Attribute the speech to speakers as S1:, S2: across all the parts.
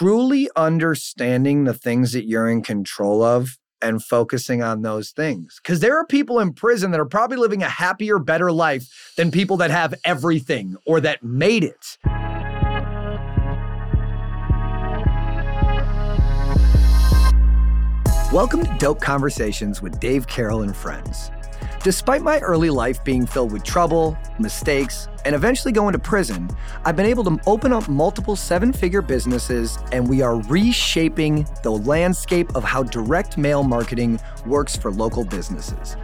S1: truly understanding the things that you're in control of and focusing on those things. Because there are people in prison that are probably living a happier, better life than people that have everything or that made it. Welcome to Dope Conversations with Dave Carroll and Friends. Despite my early life being filled with trouble, mistakes, and eventually going to prison, I've been able to open up multiple seven figure businesses, and we are reshaping the landscape of how direct mail marketing works for local businesses.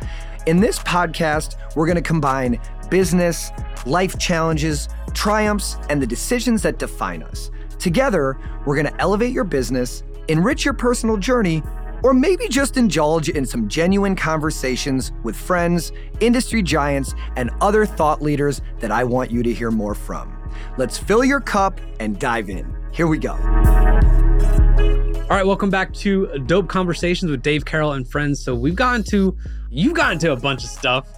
S1: In this podcast, we're going to combine business, life challenges, triumphs, and the decisions that define us. Together, we're going to elevate your business, enrich your personal journey, or maybe just indulge in some genuine conversations with friends, industry giants, and other thought leaders that I want you to hear more from. Let's fill your cup and dive in. Here we go.
S2: All right, welcome back to Dope Conversations with Dave Carroll and friends. So we've gotten to, you've gotten to a bunch of stuff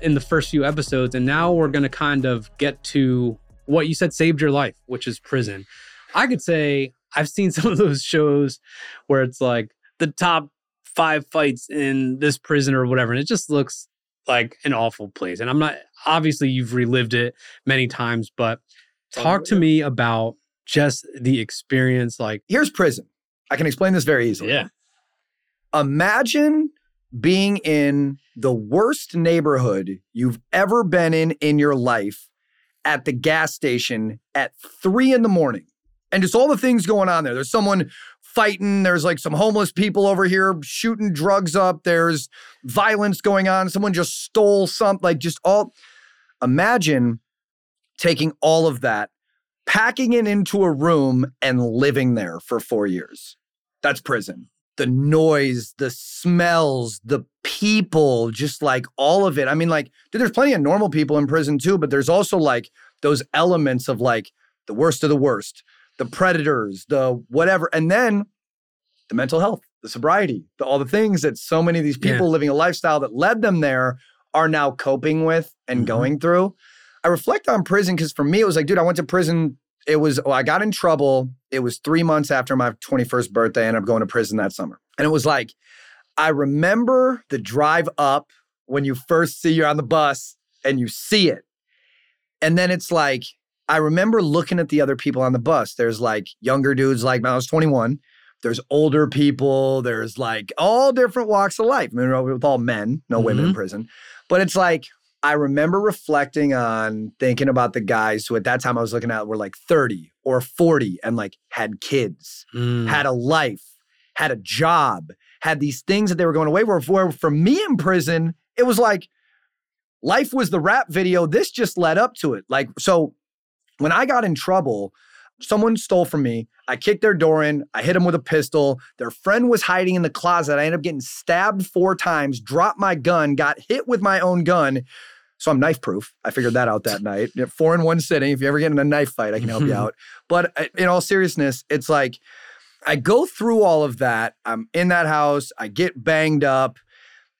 S2: in the first few episodes, and now we're going to kind of get to what you said saved your life, which is prison. I could say I've seen some of those shows where it's like the top five fights in this prison or whatever. And it just looks like an awful place. And I'm not, obviously, you've relived it many times, but oh, talk to me about just the experience. Like,
S1: here's prison. I can explain this very easily.
S2: Yeah.
S1: Imagine being in the worst neighborhood you've ever been in in your life at the gas station at three in the morning and just all the things going on there. There's someone fighting. There's like some homeless people over here shooting drugs up. There's violence going on. Someone just stole something. Like just all. Imagine taking all of that, packing it into a room, and living there for four years. That's prison. The noise, the smells, the people, just like all of it. I mean, like, dude, there's plenty of normal people in prison too, but there's also like those elements of like the worst of the worst the predators, the whatever, and then the mental health, the sobriety, the, all the things that so many of these people yeah. living a lifestyle that led them there are now coping with and mm-hmm. going through. I reflect on prison because for me, it was like, dude, I went to prison. It was, well, I got in trouble. It was three months after my 21st birthday, and I'm going to prison that summer. And it was like, I remember the drive up when you first see you're on the bus and you see it. And then it's like, I remember looking at the other people on the bus. There's like younger dudes, like when I was 21. There's older people. There's like all different walks of life. I mean, with all men, no mm-hmm. women in mm-hmm. prison. But it's like, I remember reflecting on thinking about the guys who at that time I was looking at were like 30 or 40 and like had kids, mm. had a life, had a job, had these things that they were going away. For, for me in prison, it was like life was the rap video. This just led up to it. Like, so when I got in trouble, someone stole from me. I kicked their door in. I hit them with a pistol. Their friend was hiding in the closet. I ended up getting stabbed four times, dropped my gun, got hit with my own gun. So I'm knife proof. I figured that out that night. Four in one sitting. If you ever get in a knife fight, I can help you out. But uh, in all seriousness, it's like I go through all of that. I'm in that house. I get banged up.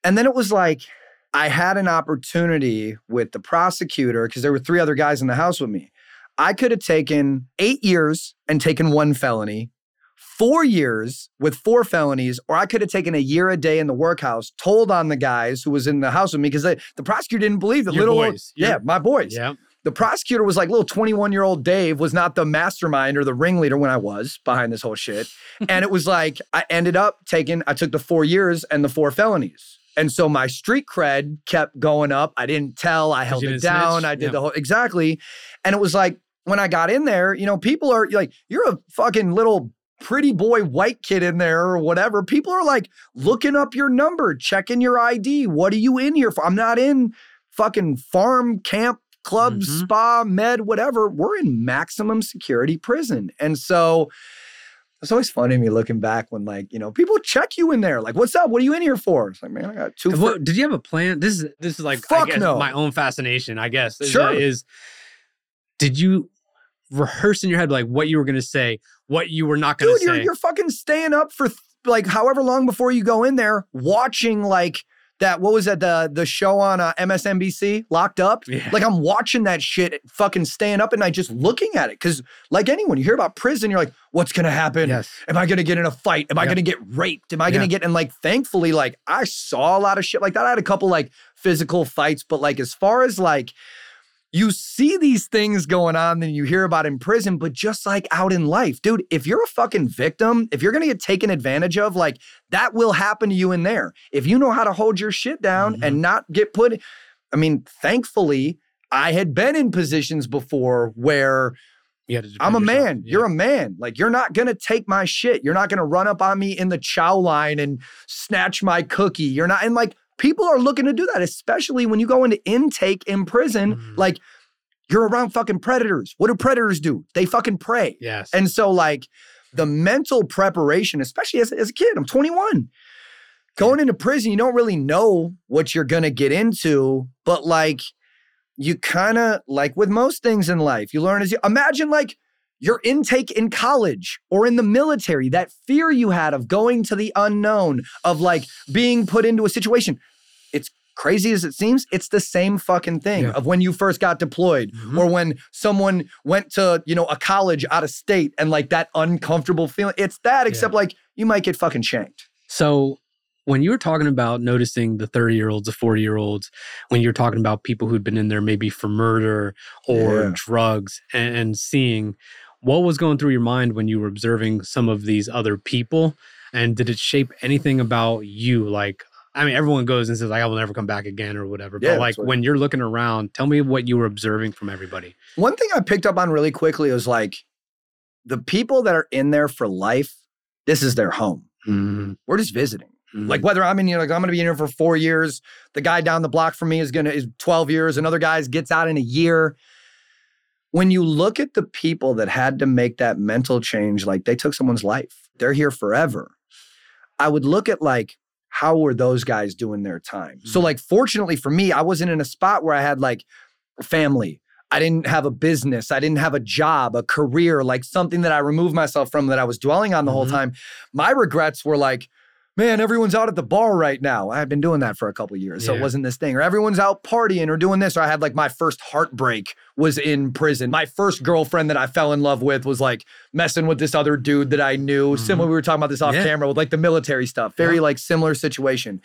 S1: And then it was like I had an opportunity with the prosecutor because there were three other guys in the house with me. I could have taken eight years and taken one felony, four years with four felonies, or I could have taken a year a day in the workhouse, told on the guys who was in the house with me because the prosecutor didn't believe the
S2: Your
S1: little
S2: boys.
S1: yeah, my boys.
S2: Yeah.
S1: The prosecutor was like, little 21 year old Dave was not the mastermind or the ringleader when I was behind this whole shit. and it was like, I ended up taking, I took the four years and the four felonies. And so my street cred kept going up. I didn't tell, I held it down. Snitch. I did yeah. the whole, exactly. And it was like, when I got in there, you know, people are like, you're a fucking little pretty boy white kid in there or whatever. People are like looking up your number, checking your ID. What are you in here for? I'm not in fucking farm camp club, mm-hmm. spa, med, whatever. We're in maximum security prison. And so it's always funny to me looking back when like, you know, people check you in there. Like, what's up? What are you in here for? It's like, man, I got two.
S2: What, did you have a plan? This is this is like
S1: Fuck no.
S2: my own fascination, I guess.
S1: Sure.
S2: Is, is did you rehearse in your head like what you were going to say, what you were not going to say.
S1: Dude, you're, you're fucking staying up for th- like however long before you go in there watching like that what was that the the show on uh, MSNBC Locked Up.
S2: Yeah.
S1: Like I'm watching that shit, fucking staying up at night, just looking at it. Because like anyone, you hear about prison, you're like, what's gonna happen?
S2: Yes.
S1: Am I gonna get in a fight? Am I
S2: Yep.
S1: gonna get raped? Am I gonna get? And like, thankfully, like I saw a lot of shit like that. I had a couple like physical fights, but like as far as like you see these things going on that you hear about in prison, but just like out in life, dude, if you're a fucking victim, if you're gonna get taken advantage of, like that will happen to you in there. If you know how to hold your shit down
S2: Mhm.
S1: and not get put, I mean, thankfully, I had been in positions before where
S2: You had to
S1: I'm a man.
S2: Yeah.
S1: You're a man. Like you're not gonna take my shit. You're not gonna run up on me in the chow line and snatch my cookie. You're not. And like people are looking to do that, especially when you go into intake in prison.
S2: Mhm.
S1: Like you're around fucking predators. What do predators do? They fucking prey.
S2: Yes.
S1: And so like the mental preparation, especially as, as a kid, I'm 21. Going into prison, you don't really know what you're gonna get into, but like you kind of like with most things in life, you learn as you imagine like your intake in college or in the military, that fear you had of going to the unknown, of like being put into a situation. It's crazy as it seems, it's the same fucking thing
S2: Yeah.
S1: of when you first got deployed
S2: Mhm.
S1: or when someone went to, you know, a college out of state and like that uncomfortable feeling. It's that, except like you might get fucking shanked.
S2: So when you were talking about noticing the 30 year olds, the 40 year olds, when you're talking about people who'd been in there maybe for murder or
S1: Yeah.
S2: drugs and, and seeing what was going through your mind when you were observing some of these other people? And did it shape anything about you? Like, I mean, everyone goes and says, like, I will never come back again or whatever.
S1: Yeah,
S2: but like
S1: what-
S2: when you're looking around, tell me what you were observing from everybody.
S1: One thing I picked up on really quickly was like the people that are in there for life, this is their home.
S2: Mm-hmm.
S1: We're just visiting. Like whether I'm in here, like I'm gonna be in here for four years. The guy down the block from me is gonna is 12 years. Another guy gets out in a year. When you look at the people that had to make that mental change, like they took someone's life, they're here forever. I would look at like how were those guys doing their time. So
S2: Mhm.
S1: like fortunately for me, I wasn't in a spot where I had like family. I didn't have a business. I didn't have a job, a career, like something that I removed myself from that I was dwelling on the whole
S2: Mhm.
S1: time. My regrets were like, man, everyone's out at the bar right now. I've been doing that for a couple of years. So it wasn't this thing. Or everyone's out partying or doing this. Or I had like my first heartbreak was in prison. My first girlfriend that I fell in love with was like messing with this other dude that I knew. Mm-hmm. Similar, we were talking about this off
S2: Yeah.
S1: camera with like the military stuff. Very
S2: Yeah.
S1: like similar situation.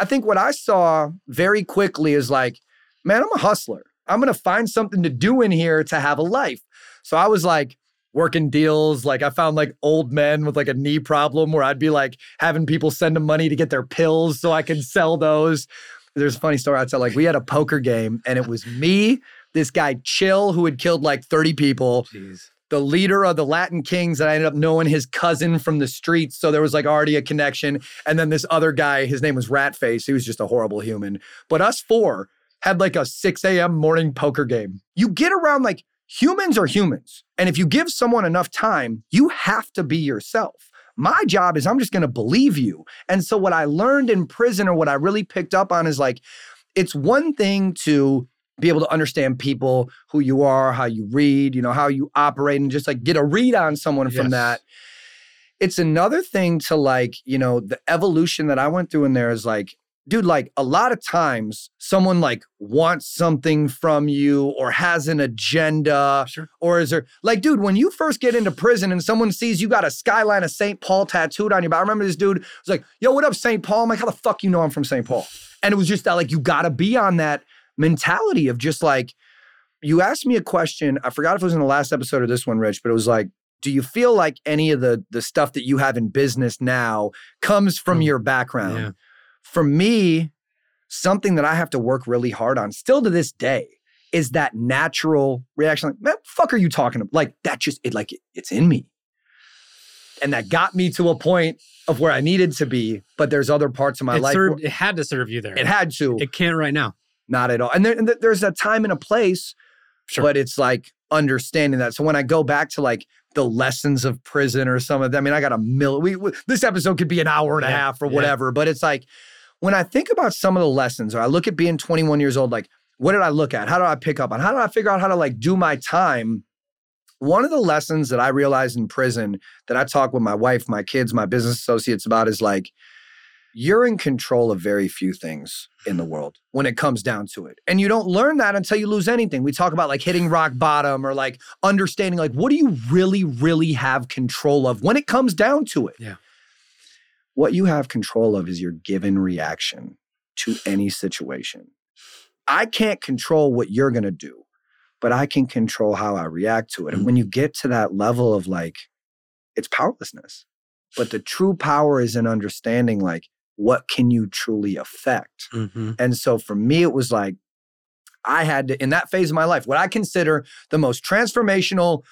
S1: I think what I saw very quickly is like, man, I'm a hustler. I'm gonna find something to do in here to have a life. So I was like working deals. Like I found like old men with like a knee problem where I'd be like having people send them money to get their pills so I could sell those. There's a funny story I'd tell. Like we had a poker game and it was me, this guy Chill, who had killed like 30 people
S2: Jeez.
S1: the leader of the Latin Kings, and I ended up knowing his cousin from the streets. So there was like already a connection. And then this other guy, his name was Ratface. He was just a horrible human. But us four had like a 6 a.m. morning poker game. You get around like humans are humans. And if you give someone enough time, you have to be yourself. My job is I'm just going to believe you. And so what I learned in prison or what I really picked up on is like, it's one thing to be able to understand people, who you are, how you read, you know, how you operate, and just like get a read on someone from that. It's another thing to like, you know, the evolution that I went through in there is like, dude, like a lot of times someone like wants something from you or has an agenda
S2: Sure.
S1: or is there like, dude, when you first get into prison and someone sees you got a skyline of St. Paul tattooed on you, but I remember this dude was like, yo, what up, St. Paul? I'm like, how the fuck you know I'm from St. Paul? And it was just that like you gotta be on that mentality of just like, you asked me a question. I forgot if it was in the last episode or this one, Rich, but it was like, do you feel like any of the the stuff that you have in business now comes from
S2: Mm.
S1: your background?
S2: Yeah.
S1: For me, something that I have to work really hard on still to this day is that natural reaction. Like, man, fuck are you talking about? Like that just it like it, it's in me. And that got me to a point of where I needed to be, but there's other parts of my
S2: it
S1: life.
S2: served, it had to serve you there.
S1: it had to.
S2: It can't right now.
S1: Not at all. And, there, and there's a time and a place,
S2: Sure.
S1: but it's like understanding that. So when I go back to like the lessons of prison or some of them, I mean, I got a mill. We, we- this episode could be an hour and a
S2: Yeah,
S1: half or
S2: yeah.
S1: whatever, but it's like when I think about some of the lessons, or I look at being 21 years old, like what did I look at? How do I pick up on? How do I figure out how to like do my time? One of the lessons that I realized in prison that I talk with my wife, my kids, my business associates about is like, you're in control of very few things in the world when it comes down to it. And you don't learn that until you lose anything. We talk about like hitting rock bottom or like understanding like what do you really really have control of when it comes down to it.
S2: Yeah.
S1: What you have control of is your given reaction to any situation. I can't control what you're going to do, but I can control how I react to it. And when you get to that level of like it's powerlessness. But the true power is in understanding like what can you truly affect.
S2: Mm-hmm.
S1: And so for me, it was like, I had to, in that phase of my life, what I consider the most transformational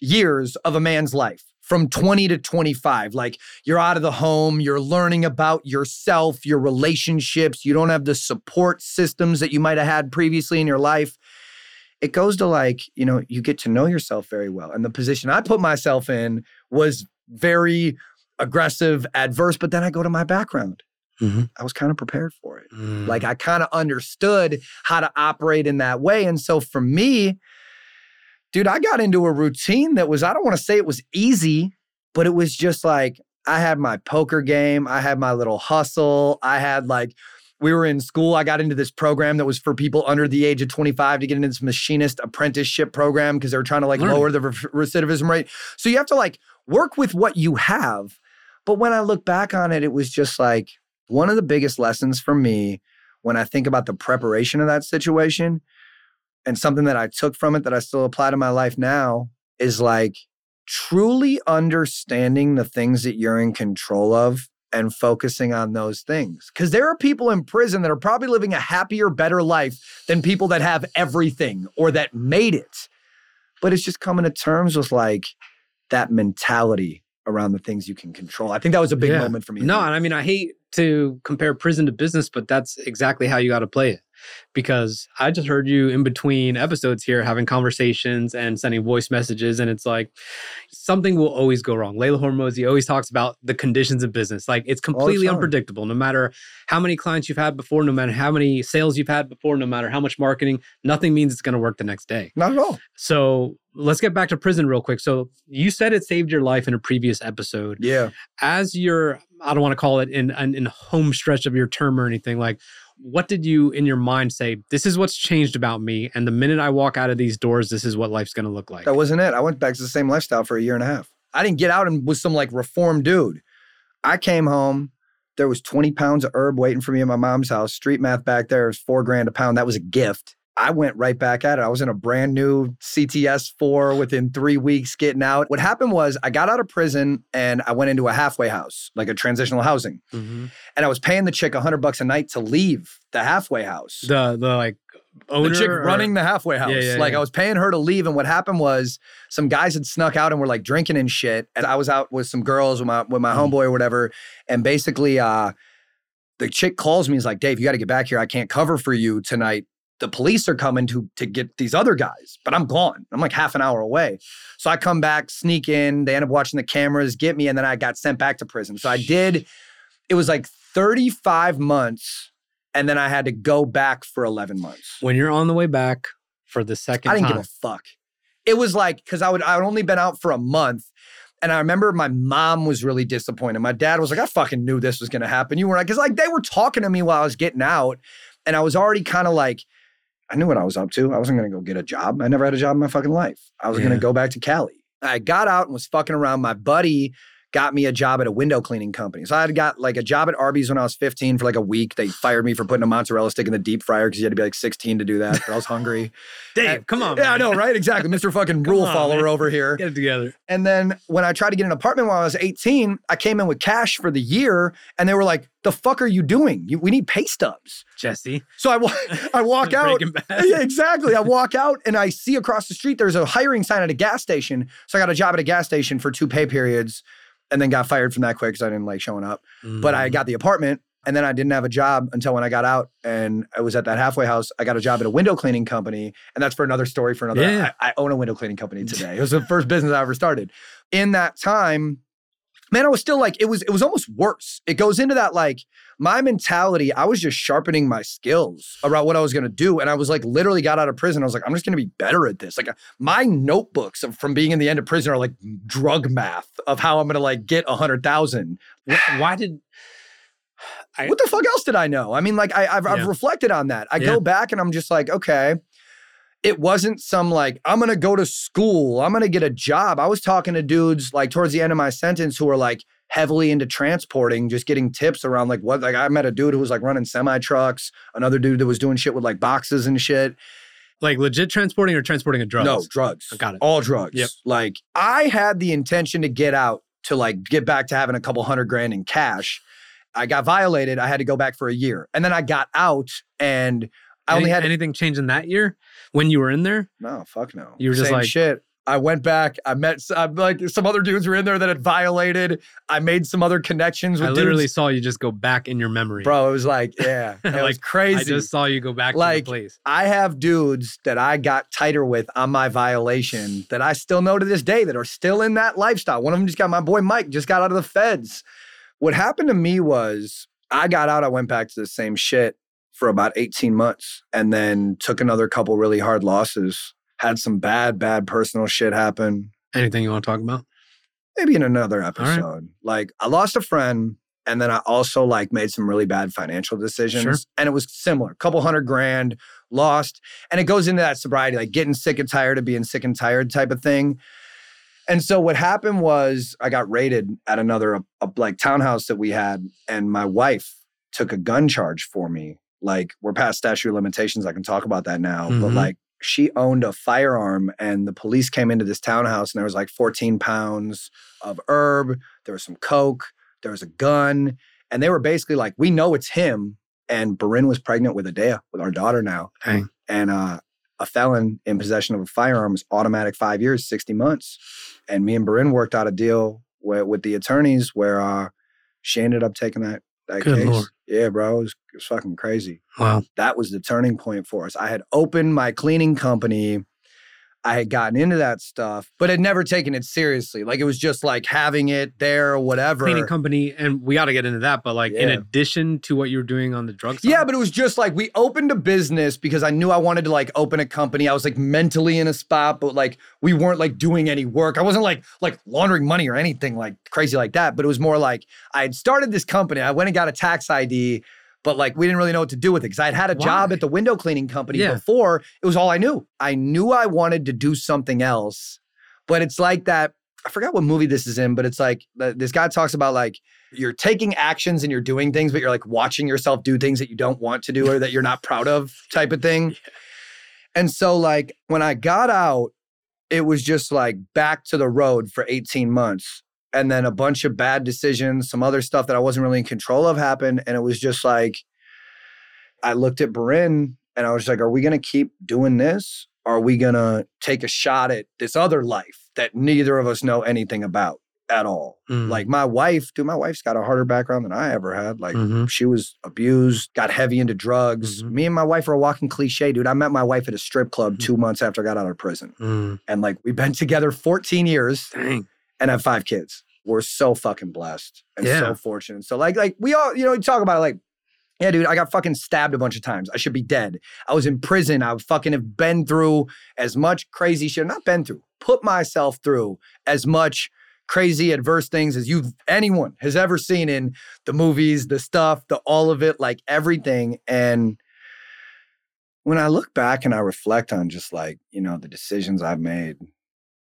S1: years of a man's life from 20 to 25. Like you're out of the home, you're learning about yourself, your relationships, you don't have the support systems that you might have had previously in your life. It goes to like, you know, you get to know yourself very well. And the position I put myself in was very aggressive, adverse, but then I go to my background.
S2: Mhm.
S1: I was kind of prepared for it.
S2: Mm.
S1: Like I kind of understood how to operate in that way. And so for me, dude, I got into a routine that was, I don't want to say it was easy, but it was just like I had my poker game, I had my little hustle, I had like, we were in school. I got into this program that was for people under the age of 25 to get into this machinist apprenticeship program because they were trying to like
S2: Learning.
S1: lower the re- recidivism rate. So you have to like work with what you have. But when I look back on it, it was just like one of the biggest lessons for me when I think about the preparation of that situation and something that I took from it that I still apply to my life now is like truly understanding the things that you're in control of and focusing on those things. Because there are people in prison that are probably living a happier, better life than people that have everything or that made it. But it's just coming to terms with like that mentality around the things you can control. I think that was a big
S2: Yeah.
S1: moment for me.
S2: No, and I mean, I hate to compare prison to business, but that's exactly how you got to play it. Because I just heard you in between episodes here having conversations and sending voice messages, and it's like something will always go wrong. Leila Hormozi always talks about the conditions of business. Like it's completely unpredictable. No matter how many clients you've had before, no matter how many sales you've had before, no matter how much marketing, nothing means it's going to work the next day.
S1: Not at all.
S2: So let's get back to prison real quick. So you said it saved your life in a previous episode
S1: Yeah.
S2: as you're i don't want to call it in, in in home stretch of your term or anything like what did you in your mind say this is what's changed about me and the minute i walk out of these doors this is what life's going to look like
S1: That wasn't it. I went back to the same lifestyle for a year and a half. I didn't get out and was some like reformed dude. I came home. There was 20 pounds of herb waiting for me at my mom's house. Street math back there was four grand a pound. That was a gift. I went right back at it. I was in a brand new CTS 4 within three weeks getting out. What happened was I got out of prison and I went into a halfway house, like a transitional housing.
S2: Mhm.
S1: And I was paying the chick 100 bucks a night to leave the halfway house
S2: the the like owner
S1: the chick
S2: or-
S1: running the halfway house.
S2: Yeah, yeah,
S1: like
S2: yeah.
S1: I was paying her to leave, and what happened was some guys had snuck out and were like drinking and shit. And I was out with some girls with my with my
S2: Mhm.
S1: homeboy or whatever. And basically, uh, the chick calls me. He's like, "Dave, you got to get back here. I can't cover for you tonight. The police are coming to to get these other guys, but I'm gone. I'm like half an hour away. So I come back, sneak in. They end up watching the cameras, get me, and then I got sent back to prison. So I did. It was like 35 months, and then I had to go back for 11 months.
S2: when you're on the way back for the second
S1: I didn't
S2: time
S1: give a fuck. It was like because I would I'd only been out for a month. And I remember my mom was really disappointed. My dad was like, I fucking knew this was gonna happen. You were like, because like they were talking to me while I was getting out. And I was already kind of like, I knew what I was up to. I wasn't gonna go get a job. I never had a job in my fucking life. I was
S2: Yeah.
S1: gonna go back to Cali. I got out and was fucking around. My buddy got me a job at a window cleaning company. So I had got like a job at Arby's when I was 15 for like a week. They fired me for putting a mozzarella stick in the deep fryer because you had to be like 16 to do that. But I was hungry.
S2: dave come on
S1: Yeah, I know, right? Exactly. Mr. fucking rule
S2: on,
S1: follower
S2: man.
S1: over here.
S2: get it together
S1: And then when I tried to get an apartment when I was 18, I came in with cash for the year and they were like, the fuck are you doing? You, we need pay stubs.
S2: jesse
S1: So I, wa- I walk out.
S2: Bad.
S1: Yeah, exactly. I walk out and I see across the street there's a hiring sign at a gas station. So I got a job at a gas station for two pay periods and then got fired from that quick because I didn't like showing up. But I
S2: Mhm.
S1: got the apartment and then I didn't have a job until when I got out and I was at that halfway house. I got a job at a window cleaning company. And that's for another story for another.
S2: Yeah.
S1: I, I own a window cleaning company today. It was the first business I ever started. In that time, man, I was still like, it was, it was almost worse. It goes into that like my mentality, I was just sharpening my skills about what I was gonna do. And I was like literally got out of prison. I was like, I'm just gonna be better at this. Like uh, my notebooks of, from being in the end of prison are like drug math of how I'm gonna like get a hundred thousand.
S2: Why did I-
S1: what the fuck else did I know? I mean, like I, I've,
S2: Yeah.
S1: I've reflected on that. I
S2: Yeah.
S1: go back and I'm just like, okay, it wasn't some like I'm gonna go to school, I'm gonna get a job. I was talking to dudes like towards the end of my sentence who were like heavily into transporting, just getting tips around like what. Like I met a dude who was like running semi trucks, another dude that was doing shit with like boxes and shit.
S2: Like legit transporting or transporting a drug?
S1: No, drugs.
S2: Got it.
S1: All drugs.
S2: Yep.
S1: Like I had the intention to get out to like get back to having a couple hundred grand in cash. I got violated. I had to go back for a year. And then I got out and I only
S2: Any-
S1: had
S2: anything change in that year when you were in there?
S1: no, fuck no.
S2: You were just
S1: Same
S2: like-
S1: shit. I went back. I met I'm like some other dudes were in there that had violated. I made some other connections with
S2: I literally
S1: dudes.
S2: saw you just go back in your memory.
S1: Bro, it was like, yeah, it was
S2: Like,
S1: crazy.
S2: I just saw you go back to
S1: Like,
S2: the place.
S1: I have dudes that I got tighter with on my violation that I still know to this day that are still in that lifestyle. One of them just got my boy Mike, just got out of the feds. What happened to me was I got out, I went back to the same shit for about 18 months and then took another couple really hard losses. Had some bad, bad personal shit happen.
S2: Anything you want to talk about?
S1: Maybe in another
S2: right.
S1: episode. Like I lost a friend and then I also like made some really bad financial decisions.
S2: Sure.
S1: And it was similar. Couple hundred grand lost. And it goes into that sobriety, like getting sick and tired of being sick and tired type of thing. And so what happened was I got raided at another a, a, like townhouse that we had, and my wife took a gun charge for me. Like we're past statute of limitations. I can talk about that now. But
S2: Mhm.
S1: like she owned a firearm, and the police came into this townhouse, and there was like 14 pounds of herb. There was some coke. There was a gun, and they were basically like, "We know it's him." And Barin was pregnant with Adea, with our daughter now
S2: Dang.
S1: and uh, a felon in possession of a firearm is automatic five years, 60 months. And me and Barin worked out a deal where, with the attorneys where uh, she ended up taking that, that
S2: Good
S1: case.
S2: Lord.
S1: Yeah, bro, it was, it was fucking crazy.
S2: Wow.
S1: That was the turning point for us. I had opened my cleaning company. I had gotten into that stuff, but had never taken it seriously. Like it was just like having it there or whatever.
S2: Cleaning company, and we got to get into that. But like in addition to what you were doing on the drug side,
S1: Yeah, but it was just like we opened a business because I knew I wanted to like open a company. I was like mentally in a spot, but like we weren't like doing any work. I wasn't like like laundering money or anything like crazy like that. But it was more like I had started this company. I went and got a tax ID, but like we didn't really know what to do with it because I had had a job at the window cleaning company
S2: Yeah.
S1: before. It was all I knew. I knew I wanted to do something else, but it's like that. I forgot what movie this is in, but it's like uh, this guy talks about like you're taking actions and you're doing things, but you're like watching yourself do things that you don't want to do or that you're not proud of, type of thing. And so, like, when I got out, it was just like back to the road for 18 months. And then a bunch of bad decisions, some other stuff that I wasn't really in control of happened. And it was just like, I looked at Barin and I was like, are we going to keep doing this? Are we going to take a shot at this other life that neither of us know anything about at all?
S2: Mm.
S1: Like my wife, dude, my wife's got a harder background than I ever had. Like
S2: Mhm.
S1: she was abused, got heavy into drugs.
S2: Mhm.
S1: Me and my wife are a walking cliche, dude. I met my wife at a strip club
S2: Mhm.
S1: two months after I got out of prison.
S2: Mm.
S1: And like we've been together 14 years
S2: Dang.
S1: And have five kids. We're so fucking blessed and
S2: Yeah.
S1: so fortunate. So like, like we all, you know, you talk about it like, yeah, dude, I got fucking stabbed a bunch of times. I should be dead. I was in prison. I fucking have been through as much crazy shit. Not been through, put myself through as much crazy adverse things as you've anyone has ever seen in the movies, the stuff, the all of it, like everything. And when I look back and I reflect on just like, you know, the decisions I've made,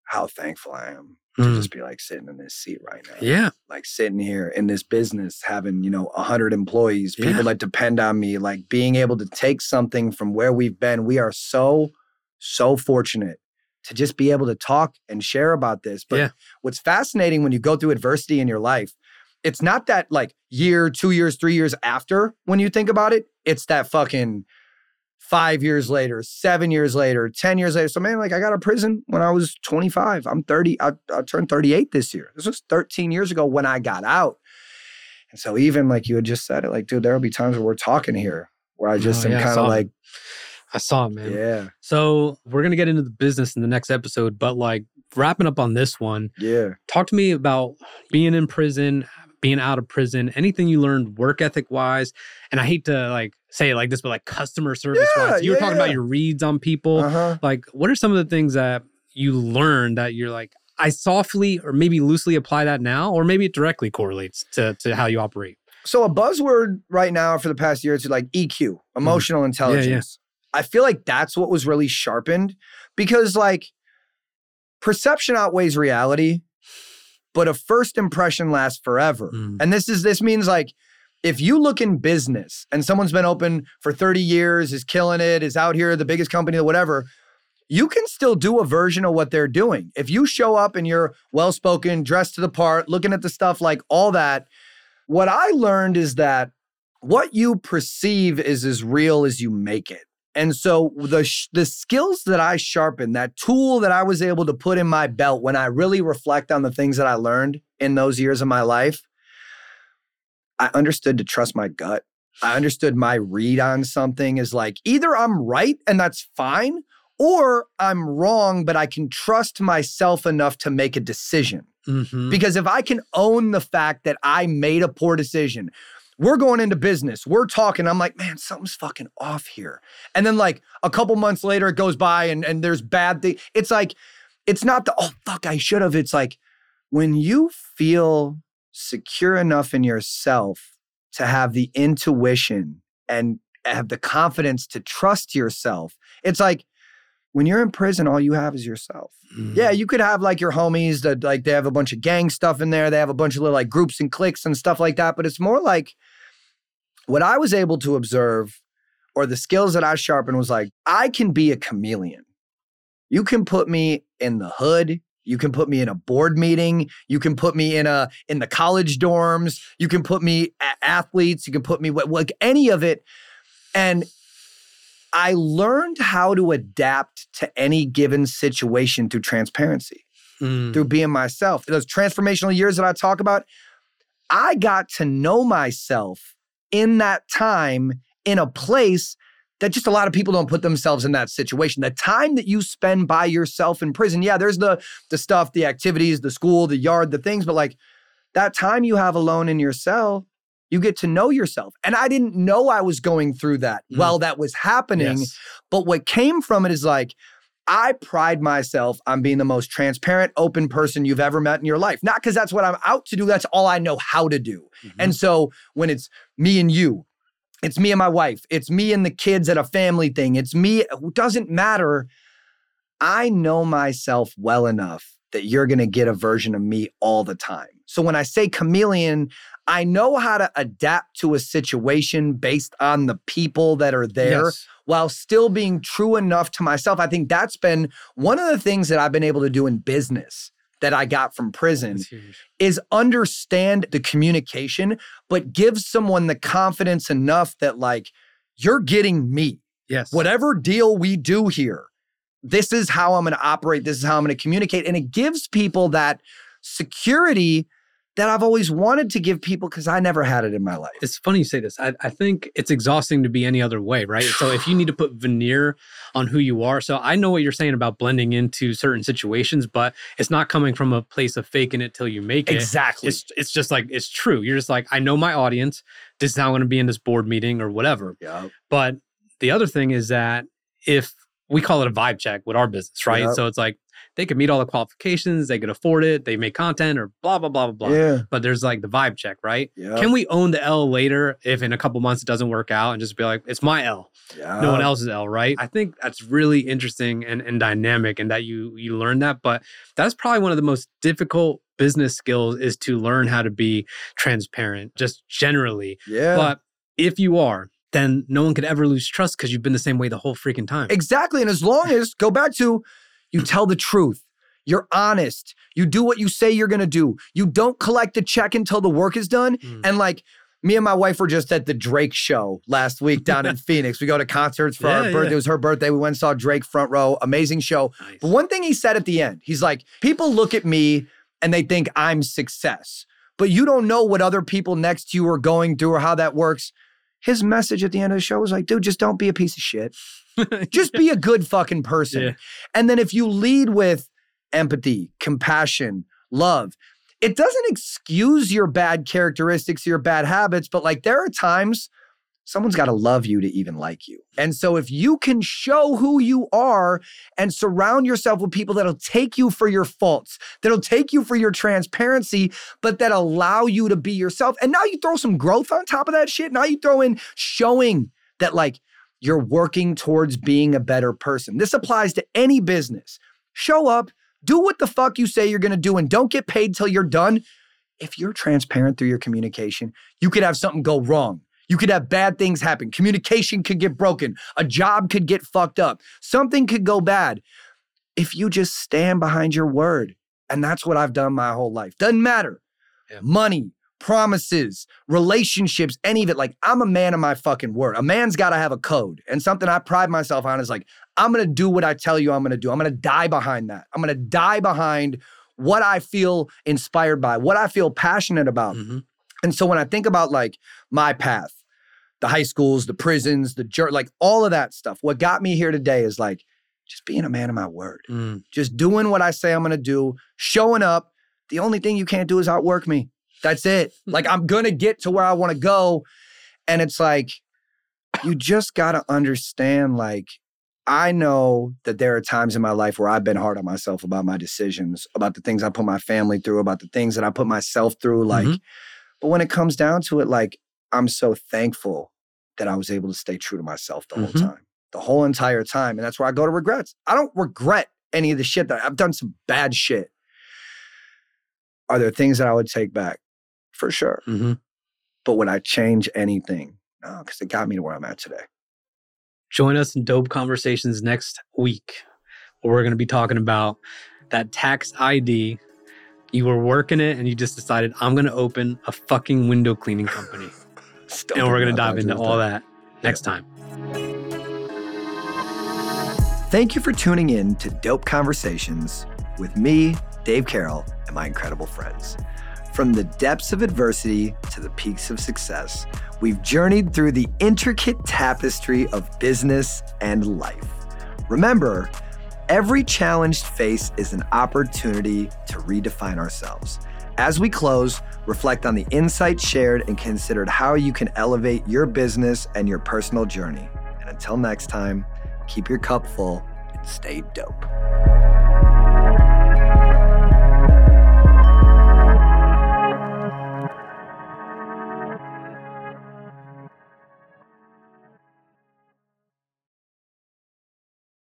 S1: how thankful I am to
S2: Mm.
S1: just be like sitting in this seat right now
S2: Yeah.
S1: like sitting here in this business having you know 100 employees people
S2: Yeah.
S1: that depend on me like being able to take something from where we've been we are so so fortunate to just be able to talk and share about this but
S2: Yeah.
S1: what's fascinating when you go through adversity in your life it's not that like year two years three years after when you think about it it's that fucking five years later, seven years later, 10 years later. So, man, like I got out of prison when I was 25. I'm 30. I, I turned 38 this year. This was 13 years ago when I got out. And so, even like you had just said it, like, dude, there'll be times where we're talking here where I just
S2: Oh,
S1: am
S2: yeah,
S1: kind of like,
S2: I saw it, man.
S1: yeah,
S2: So we're gonna get into the business in the next episode, but like wrapping up on this one,
S1: yeah.
S2: talk to me about being in prison, being out of prison, anything you learned work ethic wise. And I hate to like say it like this, but like customer service
S1: Yeah,
S2: wise. You were
S1: yeah,
S2: talking about your reads on people.
S1: Uh huh.
S2: Like, what are some of the things that you learned that you're like, I softly or maybe loosely apply that now, or maybe it directly correlates to, to how you operate?
S1: So a buzzword right now for the past year is like EQ, emotional intelligence. I feel like that's what was really sharpened because like perception outweighs reality, but a first impression lasts forever.
S2: Mm.
S1: And this is this means like if you look in business and someone's been open for 30 years, is killing it, is out here, the biggest company, whatever, you can still do a version of what they're doing. If you show up and you're well spoken, dressed to the part, looking at the stuff like all that, what I learned is that what you perceive is as real as you make it. And so the sh- the skills that I sharpened, that tool that I was able to put in my belt when I really reflect on the things that I learned in those years of my life, I understood to trust my gut. I understood my read on something is like either I'm right and that's fine, or I'm wrong, but I can trust myself enough to make a decision.
S2: Mhm.
S1: Because if I can own the fact that I made a poor decision, we're going into business, we're talking, I'm like, man, something's fucking off here. And then like a couple months later, it goes by and, and there's bad things. It's like, it's not the, oh, fuck, I should have. It's like when you feel secure enough in yourself to have the intuition and have the confidence to trust yourself, it's like, when you're in prison, all you have is yourself.
S2: Mm.
S1: Yeah, you could have like your homies that like they have a bunch of gang stuff in there. They have a bunch of little like groups and cliques and stuff like that. But it's more like what I was able to observe or the skills that I sharpened was like, I can be a chameleon. You can put me in the hood. You can put me in a board meeting. You can put me in a in the college dorms. You can put me at athletes. You can put me what like any of it. And I learned how to adapt to any given situation through transparency,
S2: Mm.
S1: through being myself. Those transformational years that I talk about, I got to know myself in that time in a place that just a lot of people don't put themselves in that situation. The time that you spend by yourself in prison, yeah, there's the the stuff, the activities, the school, the yard, the things, but like that time you have alone in your cell, you get to know yourself. And I didn't know I was going through that
S2: Mm.
S1: while that was happening.
S2: Yes.
S1: But what came from it is like, I pride myself on being the most transparent, open person you've ever met in your life. Not because that's what I'm out to do, that's all I know how to do.
S2: Mhm.
S1: And so when it's me and you, it's me and my wife, it's me and the kids at a family thing, it's me, it doesn't matter. I know myself well enough that you're going to get a version of me all the time. So when I say chameleon, I know how to adapt to a situation based on the people that are there
S2: Yes.
S1: While still being true enough to myself. I think that's been one of the things that I've been able to do in business that I got from prison is understand the communication, but give someone the confidence enough that, like, you're getting me.
S2: Yes.
S1: Whatever deal we do here, this is how I'm going to operate. This is how I'm going to communicate. And it gives people that security that I've always wanted to give people because I never had it in my life.
S2: It's funny you say this. I, I think it's exhausting to be any other way, right? So if you need to put veneer on who you are, so I know what you're saying about blending into certain situations, but it's not coming from a place of faking it till you make it.
S1: Exactly.
S2: It's it's just like it's true. You're just like I know my audience. This is how I'm going to be in this board meeting or whatever.
S1: yeah.
S2: But the other thing is that if we call it a vibe check with our business, right?
S1: Yep.
S2: So it's like they could meet all the qualifications, they could afford it, they make content or blah blah blah blah blah.
S1: Yeah.
S2: But there's like the vibe check, right?
S1: Yeah.
S2: Can we own the L later if in a couple months it doesn't work out and just be like, it's my L, no one else's L, right? I think that's really interesting and, and dynamic and that you you learn that. But that's probably one of the most difficult business skills is to learn how to be transparent, just generally.
S1: Yeah.
S2: But if you are, then no one could ever lose trust because you've been the same way the whole freaking time.
S1: Exactly. And as long as, go back to, you tell the truth, you're honest, you do what you say you're going to do, you don't collect the check until the work is done.
S2: Mm.
S1: And like, me and my wife were just at the Drake show last week down in Phoenix. We go to concerts for
S2: Yeah,
S1: our birthday.
S2: yeah.
S1: It was her birthday. We went and saw Drake front row. Amazing show.
S2: Nice.
S1: But one thing he said at the end, he's like, people look at me and they think I'm success, but you don't know what other people next to you are going through or how that works. His message at the end of the show was like, dude, just don't be a piece of shit. Just be a good fucking person.
S2: Yeah.
S1: And then if you lead with empathy, compassion, love, it doesn't excuse your bad characteristics, your bad habits, but like there are times someone's got to love you to even like you. And so if you can show who you are and surround yourself with people that'll take you for your faults, that'll take you for your transparency, but that allow you to be yourself. And now you throw some growth on top of that shit. Now you throw in showing that like you're working towards being a better person. This applies to any business. Show up, do what the fuck you say you're going to do and don't get paid till you're done. If you're transparent through your communication, you could have something go wrong you could have bad things happen. Communication could get broken. A job could get fucked up. Something could go bad if you just stand behind your word. And that's what I've done my whole life. Doesn't matter. Yeah. Money, promises, relationships, any of it. Like, I'm a man of my fucking word. A man's got to have a code. And something I pride myself on is like, I'm going to do what I tell you I'm going to do. I'm going to die behind that. I'm going to die behind what I feel inspired by, what I feel passionate about. Mm-hmm. And so when I think about like my path, the high schools, the prisons, the jerk, like all of that stuff. What got me here today is like just being a man of my word, mm. just doing what I say I'm gonna do, showing up. The only thing you can't do is outwork me. That's it. like I'm gonna get to where I wanna go. And it's like, you just gotta understand, like, I know that there are times in my life where I've been hard on myself about my decisions, about the things I put my family through, about the things that I put myself through. Like, mm-hmm. but when it comes down to it, like, I'm so thankful that I was able to stay true to myself the mm-hmm. whole time, the whole entire time. And that's where I go to regrets. I don't regret any of the shit that I've done some bad shit. Are there things that I would take back? For sure. Mm-hmm. But would I change anything? No, because it got me to where I'm at today.
S2: Join us in Dope Conversations next week, where we're going to be talking about that tax ID. You were working it and you just decided, I'm going to open a fucking window cleaning company. and we're going to dive into all that next time.
S1: Thank you for tuning in to Dope Conversations with me, Dave Carroll, and my incredible friends. From the depths of adversity to the peaks of success, we've journeyed through the intricate tapestry of business and life. Remember, every challenged face is an opportunity to redefine ourselves. As we close, reflect on the insights shared and consider how you can elevate your business and your personal journey. And until next time, keep your cup full and stay dope.